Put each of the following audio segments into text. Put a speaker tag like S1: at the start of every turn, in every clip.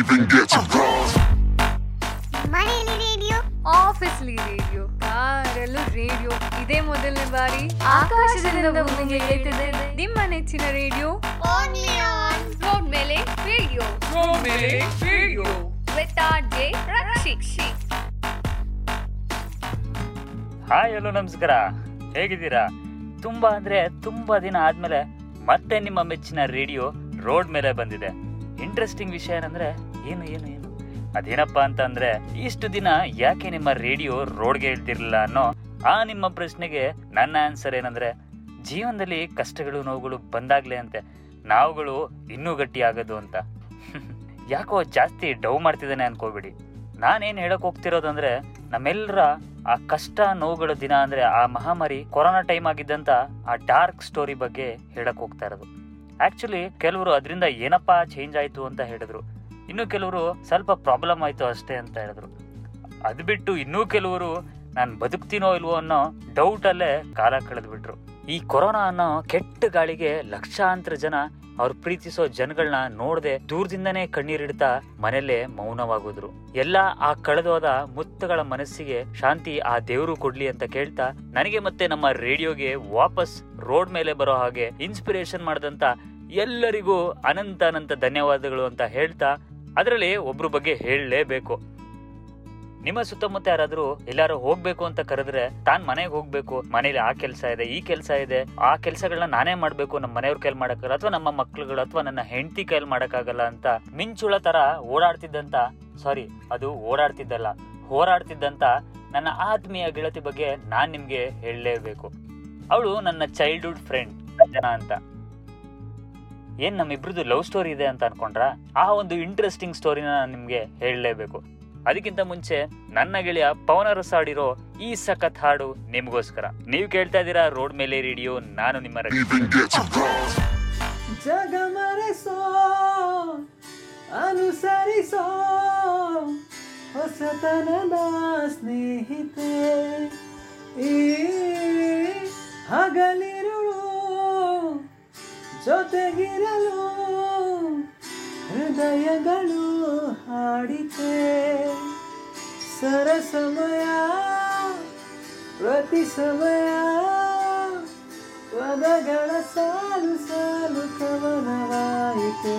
S1: even get to cross.
S2: ಮನೆಯಲ್ಲಿ radio
S3: ಆಫೀಸ್ಲಿ radio ಕಾರಲ್ಲೂ ರೇಡಿಯೋ. ಇದೇ ಮೊದಲನೇ ಬಾರಿ ಆಕಾಶದಿಂದ ಭೂಮಿಗೆ ನಿಮ್ಮ ನೆಚ್ಚಿನ ರೇಡಿಯೋ.
S2: ಓನ್ಲಿ ಆನ್
S3: ರೋಡ್ ಮೇಲೆ ರೇಡಿಯೋ. ರೋಡ್ ಮೇಲೆ ರೇಡಿಯೋ. ವಿತ್ ಆರ್ ಜೆ ರಕ್ಷಿಕ್ಷಿ
S4: ಹಾಯ್ ಹಲೋ ನಮಸ್ಕಾರ. ಹೇಗಿದ್ದೀರಾ? ತುಂಬಾ ಅಂದ್ರೆ ತುಂಬಾ ದಿನ ಆದಮೇಲೆ ಮತ್ತೆ ನಿಮ್ಮ ಮೆಚ್ಚಿನ ರೇಡಿಯೋ ರೋಡ್ ಮೇಲೆ ಬಂದಿದೆ. ಇಂಟ್ರೆಸ್ಟಿಂಗ್ ವಿಷಯ ಏನಂದ್ರೆ ಏನು ಏನು ಏನು? ಅದೇನಪ್ಪ ಅಂತ ಅಂದ್ರೆ ಇಷ್ಟು ದಿನ ಯಾಕೆ ನಿಮ್ಮ ರೇಡಿಯೋ ರೋಡ್ಗೆ ಹೇಳ್ತಿರ್ಲಿಲ್ಲ ಅನ್ನೋ ಆ ನಿಮ್ಮ ಪ್ರಶ್ನೆಗೆ ನನ್ನ ಆನ್ಸರ್ ಏನಂದ್ರೆ, ಜೀವನದಲ್ಲಿ ಕಷ್ಟಗಳು, ನೋವುಗಳು ಬಂದಾಗ್ಲೇ ಅಂತೆ. ನಾವುಗಳು ಇನ್ನೂ ಗಟ್ಟಿ ಆಗೋದು ಅಂತ. ಯಾಕೋ ಜಾಸ್ತಿ ಡೌ ಮಾಡ್ತಿದ್ದಾನೆ ಅನ್ಕೋಬೇಡಿ ನಾನೇನ್ ಹೇಳಕ್ ಹೋಗ್ತಿರೋದಂದ್ರೆ ನಮ್ಮೆಲ್ಲರ ಆ ಕಷ್ಟ, ನೋವುಗಳ ದಿನ ಅಂದ್ರೆ ಆ ಮಹಾಮಾರಿ ಕೊರೋನಾ ಟೈಮ್ ಆಗಿದ್ದಂತ ಆ ಡಾರ್ಕ್ ಸ್ಟೋರಿ ಬಗ್ಗೆ ಹೇಳಕ್ ಹೋಗ್ತಾ ಇರೋದು. ಆಕ್ಚುಲಿ ಕೆಲವರು ಅದರಿಂದ ಏನಪ್ಪಾ ಚೇಂಜ್ ಆಯ್ತು ಅಂತ ಹೇಳಿದ್ರು. ಇನ್ನು ಕೆಲವರು ಸ್ವಲ್ಪ ಪ್ರಾಬ್ಲಮ್ ಆಯ್ತು ಅಷ್ಟೇ ಅಂತ ಹೇಳಿದ್ರು. ಅದು ಬಿಟ್ಟು ಇನ್ನೂ ಕೆಲವರು ನಾನು ಬದುಕ್ತೀನೋ ಇಲ್ವೋ ಅನ್ನೋ ಡೌಟ್ ಅಲ್ಲೇ ಕಾಲ ಕಳೆದ್ಬಿಟ್ರು. ಈ ಕೊರೋನಾ ಅನ್ನೋ ಕೆಟ್ಟ ಗಾಳಿಗೆ ಲಕ್ಷಾಂತರ ಜನ ಅವ್ರು ಪ್ರೀತಿಸೋ ಜನಗಳನ್ನ ನೋಡದೆ ದೂರದಿಂದನೇ ಕಣ್ಣೀರಿಡ್ತಾ ಮನೆಯಲ್ಲೇ ಮೌನವಾಗೋದ್ರು. ಎಲ್ಲ ಆ ಕಳೆದೋದ ಮುತ್ತಗಳ ಮನಸ್ಸಿಗೆ ಶಾಂತಿ ಆ ದೇವರು ಕೊಡ್ಲಿ ಅಂತ ಕೇಳ್ತಾ ನನಗೆ ಮತ್ತೆ ನಮ್ಮ ರೇಡಿಯೋಗೆ ವಾಪಸ್ ರೋಡ್ ಮೇಲೆ ಬರೋ ಹಾಗೆ ಇನ್ಸ್ಪಿರೇಷನ್ ಮಾಡಿದಂತ ಎಲ್ಲರಿಗೂ ಅನಂತ ಅನಂತ ಧನ್ಯವಾದಗಳು ಅಂತ ಹೇಳ್ತಾ ಅದರಲ್ಲಿ ಒಬ್ರ ಬಗ್ಗೆ ಹೇಳಲೇಬೇಕು. ನಿಮ್ಮ ಸುತ್ತಮುತ್ತ ಯಾರಾದ್ರೂ ಎಲ್ಲಾರು ಹೋಗ್ಬೇಕು ಅಂತ ಕರೆದ್ರೆ ತಾನ್ ಮನೆಗೆ ಹೋಗ್ಬೇಕು, ಮನೇಲಿ ಆ ಕೆಲಸ ಇದೆ, ಈ ಕೆಲಸ ಇದೆ, ಆ ಕೆಲಸಗಳನ್ನ ನಾನೇ ಮಾಡ್ಬೇಕು ನಮ್ಮ ಮನೆಯವ್ರ ಕೈಲಿ ಮಾಡಕ್ಕಾಗಲ್ಲ ಅಥವಾ ನಮ್ಮ ಮಕ್ಳುಗಳು ಅಥವಾ ನನ್ನ ಹೆಂಡತಿ ಕೈಲಿ ಮಾಡಕ್ಕಾಗಲ್ಲ ಅಂತ ಮಿಂಚುಳ ತರ ಓಡಾಡ್ತಿದ್ದಂತ, ಸಾರಿ, ಅದು ಓಡಾಡ್ತಿದ್ದಲ್ಲ, ಹೋರಾಡ್ತಿದ್ದಂತ ನನ್ನ ಆತ್ಮೀಯ ಗೆಳತಿ ಬಗ್ಗೆ ನಾನ್ ನಿಮ್ಗೆ ಹೇಳಲೇಬೇಕು. ಅವಳು ನನ್ನ ಚೈಲ್ಡ್ಹುಡ್ ಫ್ರೆಂಡ್ ಜನ ಅಂತ. ಏನ್ ನಮ್ಮಿಬ್ರದ್ದು ಲವ್ ಸ್ಟೋರಿ ಇದೆ ಅಂತ ಅನ್ಕೊಂಡ್ರ? ಆ ಒಂದು ಇಂಟ್ರೆಸ್ಟಿಂಗ್ ಸ್ಟೋರಿನ ನಾನು ನಿಮಗೆ ಹೇಳಲೇಬೇಕು. ಅದಕ್ಕಿಂತ ಮುಂಚೆ ನನ್ನ ಗೆಳೆಯ ಪವನ ರಸ ಆಡಿರೋ ಈ ಸಖತ್ ಹಾಡು ನಿಮಗೋಸ್ಕರ. ನೀವು ಕೇಳ್ತಾ ಇದ್ದೀರಾ ರೋಡ್ ಮೇಲೆ ರೇಡಿಯೋ ನಾನು ನಿಮ್ಮ
S5: ಅನುಸರಿಸೋ ಹೊಸತನದ ಸ್ನೇಹಿತೆ. ಈ ಹಗಲಿರುಳು ಜೊತೆಗಿರಲು ಹೃದಯಗಳು ಹಾಡಿತೆ. ಸರಸಮಯ ಪ್ರತಿ ಸಮಯ ಪದಗಳ ಸಾಲು ಸಾಲು ಕವನವಾಯಿತೆ.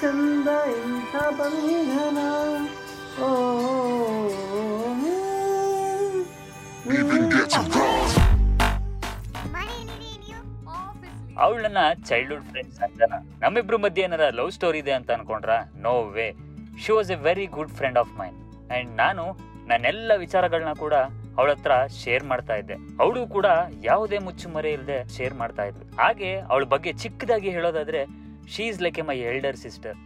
S5: ಚಂದ ಇಂಥ ಬಂಧನ ಓ
S4: ಅವಳು ನನ್ನ ಚೈಲ್ಡ್ಹುಡ್ ಫ್ರೆಂಡ್ಸ್ ಅಂತ ನಮ್ಮಿಬ್ರು ಮಧ್ಯೆ ಏನಾರ ಲವ್ ಸ್ಟೋರಿ ಇದೆ ಅಂತ ಅನ್ಕೊಂಡ್ರ? No way she was a very good friend of mine and ನಾನು ನನ್ನೆಲ್ಲ ವಿಚಾರಗಳನ್ನ ಕೂಡ ಅವಳ ಹತ್ರ ಶೇರ್ ಮಾಡ್ತಾ ಇದ್ದೆ. ಅವಳು ಕೂಡ ಯಾವುದೇ ಮುಚ್ಚುಮರೆ ಇಲ್ಲದೆ ಶೇರ್ ಮಾಡ್ತಾ ಇದ್ಲು. ಹಾಗೆ ಅವಳ ಬಗ್ಗೆ ಚಿಕ್ಕದಾಗಿ ಹೇಳೋದಾದ್ರೆ she is like a my elder sister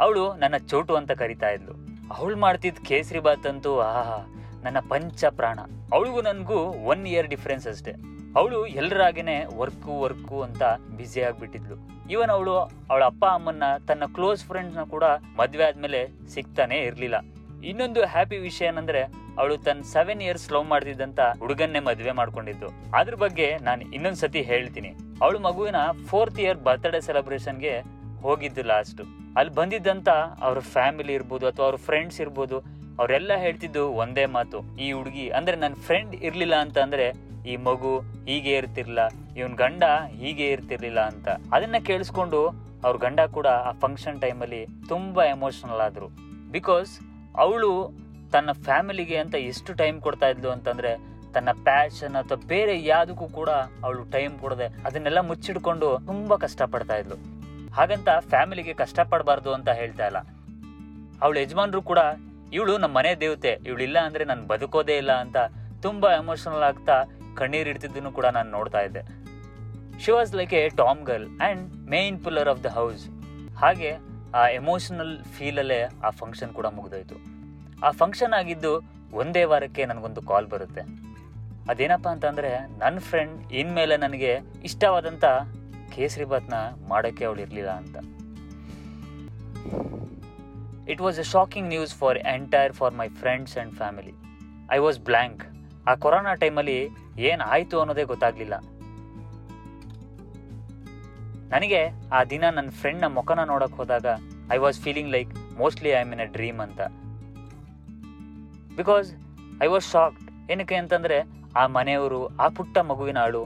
S4: ಅವಳು ನನ್ನ ಚೋಟು ಅಂತ ಕರಿತಾ ಇದ್ಲು. ಅವಳು ಮಾಡ್ತಿದ್ದ ಕೇಸರಿ ಬಾತ್ ಅಂತೂ ಆಹಾ, ನನ್ನ ಪಂಚ ಪ್ರಾಣ. ಅವಳಿಗೂ ನನಗೂ ಒನ್ ಇಯರ್ ಡಿಫ್ರೆನ್ಸ್ ಅಷ್ಟೇ. ಅವಳು ಎಲ್ಲರಾಗೇನೆ ವರ್ಕು ವರ್ಕು ಅಂತ ಬ್ಯುಸಿ ಆಗಿಬಿಟ್ಟಿದ್ಲು. ಇವನ್ ಅವಳು ಅವಳ ಅಪ್ಪ, ಅಮ್ಮನ್ನ, ತನ್ನ ಕ್ಲೋಸ್ ಫ್ರೆಂಡ್ಸ್ನ ಕೂಡ ಮದುವೆ ಆದ್ಮೇಲೆ ಸಿಗ್ತಾನೆ ಇರಲಿಲ್ಲ. ಇನ್ನೊಂದು ಹ್ಯಾಪಿ ವಿಷಯ ಏನಂದ್ರೆ ಅವಳು ತನ್ನ ಸೆವೆನ್ ಇಯರ್ಸ್ ಲವ್ ಮಾಡ್ತಿದ್ದಂತ ಹುಡುಗನ್ನೇ ಮದುವೆ ಮಾಡ್ಕೊಂಡಿದ್ದು. ಅದ್ರ ಬಗ್ಗೆ ನಾನು ಇನ್ನೊಂದ್ಸತಿ ಹೇಳ್ತೀನಿ. ಅವಳು ಮಗುವಿನ ಫೋರ್ತ್ ಇಯರ್ ಬರ್ತ್ಡೇ ಸೆಲೆಬ್ರೇಷನ್ಗೆ ಹೋಗಿದ್ದು ಲಾಸ್ಟ್ ಅಲ್ಲಿ ಬಂದಿದ್ದಂತ ಅವ್ರ ಫ್ಯಾಮಿಲಿ ಇರ್ಬೋದು ಅಥವಾ ಅವ್ರ ಫ್ರೆಂಡ್ಸ್ ಇರ್ಬೋದು, ಅವರೆಲ್ಲ ಹೇಳ್ತಿದ್ದು ಒಂದೇ ಮಾತು. ಈ ಹುಡುಗಿ ಅಂದ್ರೆ ನನ್ನ ಫ್ರೆಂಡ್ ಇರ್ಲಿಲ್ಲ ಅಂತ ಅಂದ್ರೆ ಈ ಮಗು ಹೀಗೆ ಇರ್ತಿರ್ಲಿಲ್ಲ ಇವನ್ ಗಂಡ ಹೀಗೆ ಇರ್ತಿರ್ಲಿಲ್ಲ ಅಂತ. ಅದನ್ನ ಕೇಳಿಸ್ಕೊಂಡು ಅವ್ರ ಗಂಡ ಕೂಡ ಆ ಫಂಕ್ಷನ್ ಟೈಮಲ್ಲಿ ತುಂಬಾ ಎಮೋಷನಲ್ ಆದ್ರು. ಬಿಕಾಸ್ ಅವಳು ತನ್ನ ಫ್ಯಾಮಿಲಿಗೆ ಅಂತ ಎಷ್ಟು ಟೈಮ್ ಕೊಡ್ತಾ ಇದ್ಲು ಅಂತಂದ್ರೆ ತನ್ನ ಪ್ಯಾಷನ್ ಅಥವಾ ಬೇರೆ ಯಾವುದಕ್ಕೂ ಕೂಡ ಅವಳು ಟೈಮ್ ಕೊಡದೆ ಅದನ್ನೆಲ್ಲ ಮುಚ್ಚಿಡ್ಕೊಂಡು ತುಂಬಾ ಕಷ್ಟಪಡ್ತಾ ಇದ್ಲು. ಹಾಗಂತ ಫ್ಯಾಮಿಲಿಗೆ ಕಷ್ಟಪಡಬಾರ್ದು ಅಂತ ಹೇಳ್ತಾ ಇಲ್ಲ. ಅವಳ ಯಜಮಾನ್ರು ಕೂಡ, ಇವಳು ನಮ್ಮ ಮನೆ ದೇವತೆ ಇವಳಿಲ್ಲ ಅಂದ್ರೆ ನಾನು ಬದುಕೋದೇ ಇಲ್ಲ ಅಂತ ತುಂಬಾ ಎಮೋಷನಲ್ ಆಗ್ತಾ ಕಣ್ಣೀರು ಇಡ್ತಿದ್ದನ್ನು ಕೂಡ ನಾನು ನೋಡ್ತಾ ಇದ್ದೆ. She was like a tom girl and main pillar of the house ಹಾಗೆ ಆ ಎಮೋಷನಲ್ ಫೀಲಲ್ಲೇ ಆ ಫಂಕ್ಷನ್ ಕೂಡ ಮುಗಿದೋಯ್ತು. ಆ ಫಂಕ್ಷನ್ ಆಗಿದ್ದು ಒಂದೇ ವಾರಕ್ಕೆ ನನಗೊಂದು ಕಾಲ್ ಬರುತ್ತೆ. ಅದೇನಪ್ಪ ಅಂತಂದರೆ ನನ್ನ ಫ್ರೆಂಡ್ ಇನ್ಮೇಲೆ ನನಗೆ ಇಷ್ಟವಾದಂಥ ಕೇಸರಿ ಬಾತ್ನ ಮಾಡೋಕ್ಕೆ ಅವಳು ಇರಲಿಲ್ಲ ಅಂತ. It was a shocking news for entire for my friends and family I was blank ಆ ಕೊರೋನಾ ಟೈಮಲ್ಲಿ ಏನು ಆಯಿತು ಅನ್ನೋದೇ ಗೊತ್ತಾಗ್ಲಿಲ್ಲ. ನನಗೆ ಆ ದಿನ ನನ್ನ ಫ್ರೆಂಡ್ನ ಮುಖನ ನೋಡೋಕ್ಕೆ ಹೋದಾಗ I was feeling like mostly I mean a dream ಅಂತ. ಬಿಕಾಸ್ ಐ ವಾಸ್ ಶಾಕ್ಡ್ ಏನಕ್ಕೆ ಅಂತಂದರೆ, ಆ ಮನೆಯವರು, ಆ ಪುಟ್ಟ ಮಗುವಿನ ಆಳು,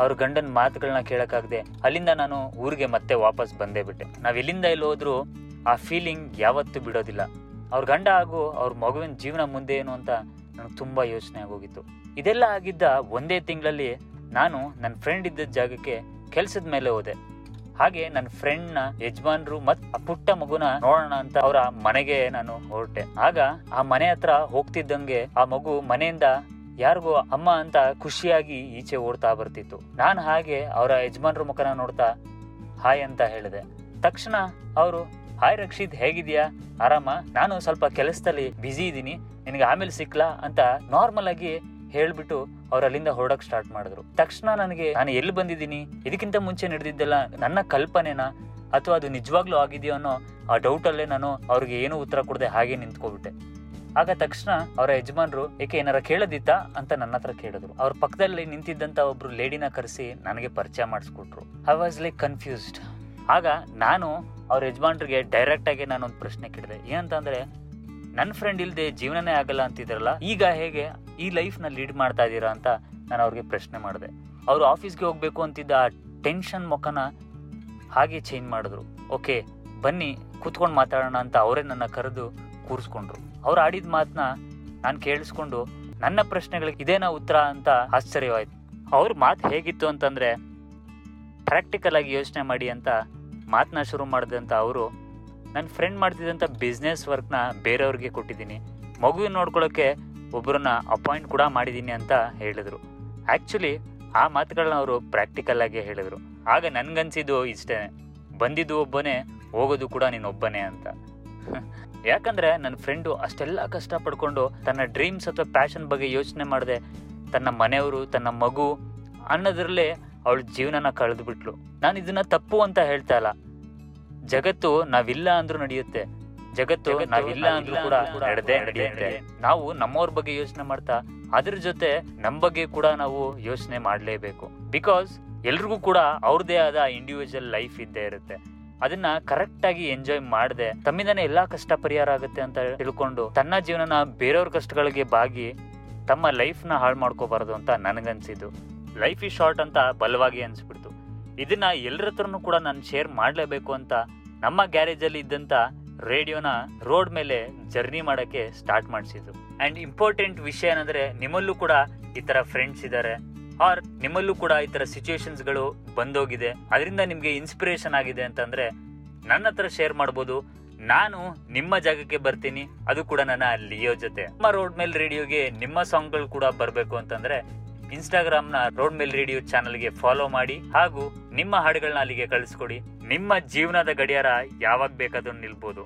S4: ಅವ್ರ ಗಂಡನ ಮಾತುಗಳನ್ನ ಕೇಳಕ್ಕಾಗದೆ ಅಲ್ಲಿಂದ ನಾನು ಊರಿಗೆ ಮತ್ತೆ ವಾಪಸ್ ಬಂದೇ ಬಿಟ್ಟೆ. ನಾವ್ ಎಲ್ಲಿಂದ ಇಲ್ಲಿ ಹೋದ್ರು ಆ ಫೀಲಿಂಗ್ ಯಾವತ್ತೂ ಬಿಡೋದಿಲ್ಲ. ಅವ್ರ ಗಂಡ ಹಾಗೂ ಅವ್ರ ಮಗುವಿನ ಜೀವನ ಮುಂದೆ ಏನು ಅಂತ ನನಗೆ ತುಂಬ ಯೋಚನೆ ಆಗೋಗಿತ್ತು. ಇದೆಲ್ಲ ಆಗಿದ್ದ ಒಂದೇ ತಿಂಗಳಲ್ಲಿ ನಾನು ನನ್ನ ಫ್ರೆಂಡ್ ಇದ್ದ ಜಾಗಕ್ಕೆ ಕೆಲಸದ ಮೇಲೆ ಹೋದೆ. ಹಾಗೆ ನನ್ನ ಫ್ರೆಂಡ್ನ ಯಜಮಾನ್ರು ಮತ್ ಆ ಪುಟ್ಟ ಮಗುನ ನೋಡೋಣ ಅಂತ ಅವರ ಮನೆಗೆ ನಾನು ಹೊರಟೆ. ಆಗ ಆ ಮನೆ ಹತ್ರ ಹೋಗ್ತಿದ್ದಂಗೆ ಆ ಮಗು ಮನೆಯಿಂದ ಯಾರಿಗೋ ಅಮ್ಮ ಅಂತ ಖುಷಿಯಾಗಿ ಈಚೆ ಓಡ್ತಾ ಬರ್ತಿತ್ತು. ನಾನು ಹಾಗೆ ಅವರ ಯಜಮಾನ್ರ ಮುಖನ ನೋಡ್ತಾ ಹಾಯ್ ಅಂತ ಹೇಳಿದೆ. ತಕ್ಷಣ ಅವರು ಹಾಯ್ ರಕ್ಷಿತ್ ಹೇಗಿದ್ಯಾ ಆರಾಮ? ನಾನು ಸ್ವಲ್ಪ ಕೆಲಸದಲ್ಲಿ ಬ್ಯುಸಿ ಇದ್ದೀನಿ ನಿನಗೆ ಆಮೇಲೆ ಸಿಕ್ಲಾ? ಅಂತ ನಾರ್ಮಲ್ ಆಗಿ ಹೇಳ್ಬಿಟ್ಟು ಅವ್ರು ಅಲ್ಲಿಂದ ಹೊರಡಕ್ ಸ್ಟಾರ್ಟ್ ಮಾಡಿದ್ರು. ತಕ್ಷಣ ನನಗೆ, ನಾನು ಎಲ್ಲಿ ಬಂದಿದ್ದೀನಿ? ಇದಕ್ಕಿಂತ ಮುಂಚೆ ನಡೆದಿದ್ದೆಲ್ಲ ನನ್ನ ಕಲ್ಪನೆನಾ? ಅಥವಾ ಅದು ನಿಜವಾಗ್ಲೂ ಆಗಿದೆಯೋ ಅನ್ನೋ ಆ ಡೌಟ್ ಅಲ್ಲೇ ನಾನು ಅವ್ರಿಗೆ ಏನು ಉತ್ತರ ಕೊಡದೆ ಹಾಗೆ ನಿಂತ್ಕೊಬಿಟ್ಟೆ. ಆಗ ತಕ್ಷಣ ಅವರ ಯಜಮಾನ್ರು, ಏಕೆ ಏನಾರ ಕೇಳದಿತ್ತಾ? ಅಂತ ನನ್ನ ಹತ್ರ ಕೇಳಿದ್ರು. ಅವ್ರ ಪಕ್ಕದಲ್ಲಿ ನಿಂತಿದ್ದಂತ ಒಬ್ರು ಲೇಡಿನ ಕರೆಸಿ ನನಗೆ ಪರಿಚಯ ಮಾಡಿಸ್ಕೊಟ್ರು. ಐ ವಾಸ್ ಲೈಕ್ ಕನ್ಫ್ಯೂಸ್ಡ್ ಆಗ ನಾನು ಅವ್ರ ಯಜಮಾನ್ರಿಗೆ ಡೈರೆಕ್ಟ್ ಆಗಿ ನಾನೊಂದು ಪ್ರಶ್ನೆ ಕೇಳಿದೆ. ಏನಂತಂದ್ರೆ ನನ್ನ ಫ್ರೆಂಡ್ ಇಲ್ದೆ ಜೀವನನೇ ಆಗಲ್ಲ ಅಂತಿದ್ರಲ್ಲ, ಈಗ ಹೇಗೆ ಈ ಲೈಫ್ನ ಲೀಡ್ ಮಾಡ್ತಾ ಇದ್ದೀರಾ ಅಂತ ನಾನು ಅವ್ರಿಗೆ ಪ್ರಶ್ನೆ ಮಾಡಿದೆ. ಅವರು ಆಫೀಸ್ಗೆ ಹೋಗ್ಬೇಕು ಅಂತಿದ್ದ ಆ ಟೆನ್ಷನ್ ಮುಖನ ಹಾಗೆ ಚೇಂಜ್ ಮಾಡಿದ್ರು. ಓಕೆ, ಬನ್ನಿ, ಕೂತ್ಕೊಂಡು ಮಾತಾಡೋಣ ಅಂತ ಅವರೇ ನನ್ನ ಕರೆದು ಕೂರಿಸ್ಕೊಂಡ್ರು. ಅವ್ರು ಆಡಿದ ಮಾತನ್ನ ನಾನು ಕೇಳಿಸ್ಕೊಂಡು, ನನ್ನ ಪ್ರಶ್ನೆಗಳಿಗೆ ಇದೇನಾ ಉತ್ತರ ಅಂತ ಆಶ್ಚರ್ಯವಾಯ್ತು. ಅವ್ರ ಮಾತು ಹೇಗಿತ್ತು ಅಂತಂದ್ರೆ ಪ್ರಾಕ್ಟಿಕಲ್ ಆಗಿ ಯೋಚನೆ ಮಾಡಿ ಅಂತ ಮಾತನ್ನ ಶುರು ಮಾಡಿದಂತ ಅವರು ನನ್ನ ಫ್ರೆಂಡ್ ಮಾಡ್ತಿದ್ದಂಥ ಬಿಸ್ನೆಸ್ ವರ್ಕ್ನ ಬೇರೆಯವ್ರಿಗೆ ಕೊಟ್ಟಿದ್ದೀನಿ. ಮಗುವಿನ ನೋಡ್ಕೊಳ್ಳೋಕ್ಕೆ ಒಬ್ಬರನ್ನ ಅಪಾಯಿಂಟ್ ಕೂಡ ಮಾಡಿದ್ದೀನಿ ಅಂತ ಹೇಳಿದ್ರು. ಆ್ಯಕ್ಚುಲಿ ಆ ಮಾತುಗಳನ್ನ ಅವರು ಪ್ರಾಕ್ಟಿಕಲ್ ಆಗಿ ಹೇಳಿದರು. ಆಗ ನನಗನ್ಸಿದ್ದು ಇಷ್ಟೇ. ಬಂದಿದ್ದು ಒಬ್ಬನೇ, ಹೋಗೋದು ಕೂಡ ನೀನೊಬ್ಬನೇ ಅಂತ. ಯಾಕಂದರೆ ನನ್ನ ಫ್ರೆಂಡು ಅಷ್ಟೆಲ್ಲ ಕಷ್ಟ ಪಡ್ಕೊಂಡು ತನ್ನ ಡ್ರೀಮ್ಸ್ ಅಥವಾ ಪ್ಯಾಷನ್ ಬಗ್ಗೆ ಯೋಚನೆ ಮಾಡಿದೆ. ತನ್ನ ಮನೆಯವರು, ತನ್ನ ಮಗು ಅನ್ನೋದ್ರಲ್ಲೇ ಅವಳು ಜೀವನನ ಕಳೆದುಬಿಟ್ಲು. ನಾನು ಇದನ್ನ ತಪ್ಪು ಅಂತ ಹೇಳ್ತಾ ಇಲ್ಲ. ಜಗತ್ತು ನಾವಿಲ್ಲ ಅಂದ್ರೂ ನಡೆಯುತ್ತೆ. ಜಗತ್ತು ನಾವಿಲ್ಲ ಅಂದ್ರೂ ಕೂಡ ನಡೆದೇ ನಡೆಯುತ್ತೆ. ನಾವು ನಮ್ಮವ್ರ ಬಗ್ಗೆ ಯೋಚನೆ ಮಾಡ್ತಾ ಅದ್ರ ಜೊತೆ ನಮ್ಮ ಬಗ್ಗೆ ಕೂಡ ನಾವು ಯೋಚನೆ ಮಾಡ್ಲೇಬೇಕು. ಬಿಕಾಸ್ ಎಲ್ರಿಗೂ ಕೂಡ ಅವ್ರದೇ ಆದ ಇಂಡಿವಿಜುವಲ್ ಲೈಫ್ ಇದ್ದೇ ಇರುತ್ತೆ. ಅದನ್ನ ಕರೆಕ್ಟ್ ಆಗಿ ಎಂಜಾಯ್ ಮಾಡದೆ ತಮ್ಮಿಂದನೇ ಎಲ್ಲಾ ಕಷ್ಟ ಪರಿಹಾರ ಆಗುತ್ತೆ ಅಂತ ತಿಳ್ಕೊಂಡು ತನ್ನ ಜೀವನನ ಬೇರೆಯವ್ರ ಕಷ್ಟಗಳಿಗೆ ಬಾಗಿ ತಮ್ಮ ಲೈಫ್ನ ಹಾಳು ಮಾಡ್ಕೋಬಾರದು ಅಂತ ನನಗನ್ಸಿದ್ದು. ಲೈಫ್ ಇಸ್ ಶಾರ್ಟ್ ಅಂತ ಬಲವಾಗಿ ಅನ್ಸ್ಬಿಡ್ತು. ಇದನ್ನ ಎಲ್ಲರ ಹತ್ರನೂ ಕೂಡ ನಾನು ಶೇರ್ ಮಾಡಲೇಬೇಕು ಅಂತ ನಮ್ಮ ಗ್ಯಾರೇಜ್ ಅಲ್ಲಿ ಇದ್ದಂತ ರೇಡಿಯೋನ ರೋಡ್ ಮೇಲೆ ಜರ್ನಿ ಮಾಡಕ್ಕೆ ಸ್ಟಾರ್ಟ್ ಮಾಡಿಸಿದ್ರು. ಆ್ಯಂಡ್ ಇಂಪಾರ್ಟೆಂಟ್ ವಿಷಯ ಏನಂದ್ರೆ ನಿಮ್ಮಲ್ಲೂ ಕೂಡ ಈ ಥರ ಫ್ರೆಂಡ್ಸ್ ಇದ್ದಾರೆ ಆರ್ ನಿಮ್ಮಲ್ಲೂ ಕೂಡ ಈ ಥರ ಸಿಚುವೇಶನ್ಸ್ಗಳು ಬಂದೋಗಿದೆ. ಅದರಿಂದ ನಿಮಗೆ ಇನ್ಸ್ಪಿರೇಷನ್ ಆಗಿದೆ ಅಂತಂದರೆ ನನ್ನ ಹತ್ರ ಶೇರ್ ಮಾಡ್ಬೋದು. ನಾನು ನಿಮ್ಮ ಜಾಗಕ್ಕೆ ಬರ್ತೀನಿ. ಅದು ಕೂಡ ನನ್ನ ಲಿಯೋ ಜೊತೆ. ನಮ್ಮ ರೋಡ್ ಮೇಲೆ ರೇಡಿಯೋಗೆ ನಿಮ್ಮ ಸಾಂಗ್ಗಳು ಕೂಡ ಬರಬೇಕು ಅಂತಂದ್ರೆ ಇನ್ಸ್ಟಾಗ್ರಾಮ್ನ ರೋಡ್ ಮೇಲ್ ರೇಡಿಯೋ ಚಾನಲ್ಗೆ ಫಾಲೋ ಮಾಡಿ ಹಾಗೂ ನಿಮ್ಮ ಹಾಡುಗಳನ್ನ ಅಲ್ಲಿಗೆ ಕಳಿಸ್ಕೊಡಿ. ನಿಮ್ಮ ಜೀವನದ ಗಡಿಯಾರ ಯಾವಾಗ ಬೇಕಾದ್ರೂ ನಿಲ್ಬೋದು.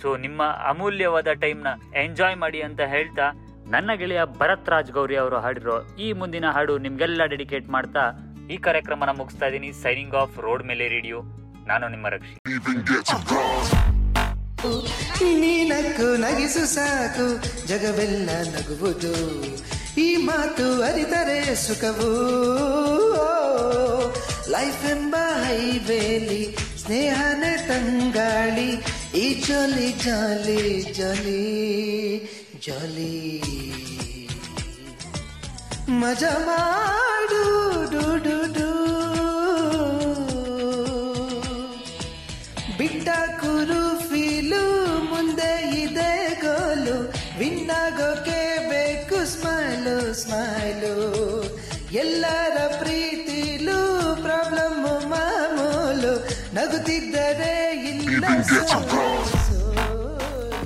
S4: ಸೊ ನಿಮ್ಮ ಅಮೂಲ್ಯವಾದ ಟೈಮ್ನ ಎಂಜಾಯ್ ಮಾಡಿ ಅಂತ ಹೇಳ್ತಾ ನನ್ನ ಗೆಳೆಯ ಭರತ್ ರಾಜ್ ಗೌರಿ ಅವರು ಹಾಡಿರೋ ಈ ಮುಂದಿನ ಹಾಡು ನಿಮ್ಗೆಲ್ಲ ಡೆಡಿಕೇಟ್ ಮಾಡ್ತಾ ಈ ಕಾರ್ಯಕ್ರಮನ ಮುಗಿಸ್ತಾ ಇದ್ದೀನಿ. ಸೈನಿಂಗ್ ಆಫ್ ರೋಡ್ ಮೇಲೆ ರೇಡಿಯೋ. ನಾನು ನಿಮ್ಮ ರಕ್ಷಿ.
S5: ನಗಿಸು ಸಾಕು, ಜಗವೆಲ್ಲ ನಗುವುದು. ಈ ಮಾತು ಅರಿತರೆ ಸುಖವು. ಲೈಫ್ ಎಂಬ ಹೈವೇಲಿ, ಸ್ನೇಹನೇ ತಂಗಾಳಿ, ಈ ಜೊಲಿ ಜಾಲಿ ಜಲಿ, ಜಾಲಿ. ಮಜಾ ಮಾಡು ಡು ಡು.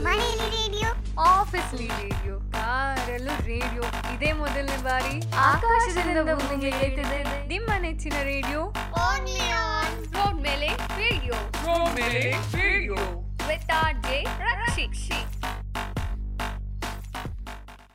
S1: ಮನೆಯಲ್ಲಿ ರೇಡಿಯೋ ಆಫೀಸ್ಲಿ
S5: ರೇಡಿಯೋ
S2: ಕಾರಲ್ಲೂ ರೇಡಿಯೋ.
S3: ಇದೇ ಮೊದಲನೇ ಬಾರಿ ಆಕಾಶದಿಂದ ಭೂಮಿಗೆ ಏತಿದೆ ನಿಮ್ಮ ನೆಚ್ಚಿನ ರೇಡಿಯೋ. ರೋಡ್ ಮೇಲೆ ರೇಡಿಯೋ. ರೋಡ್ ಮೇಲೆ ರೇಡಿಯೋ. With R J ರಕ್ಷಿಕ್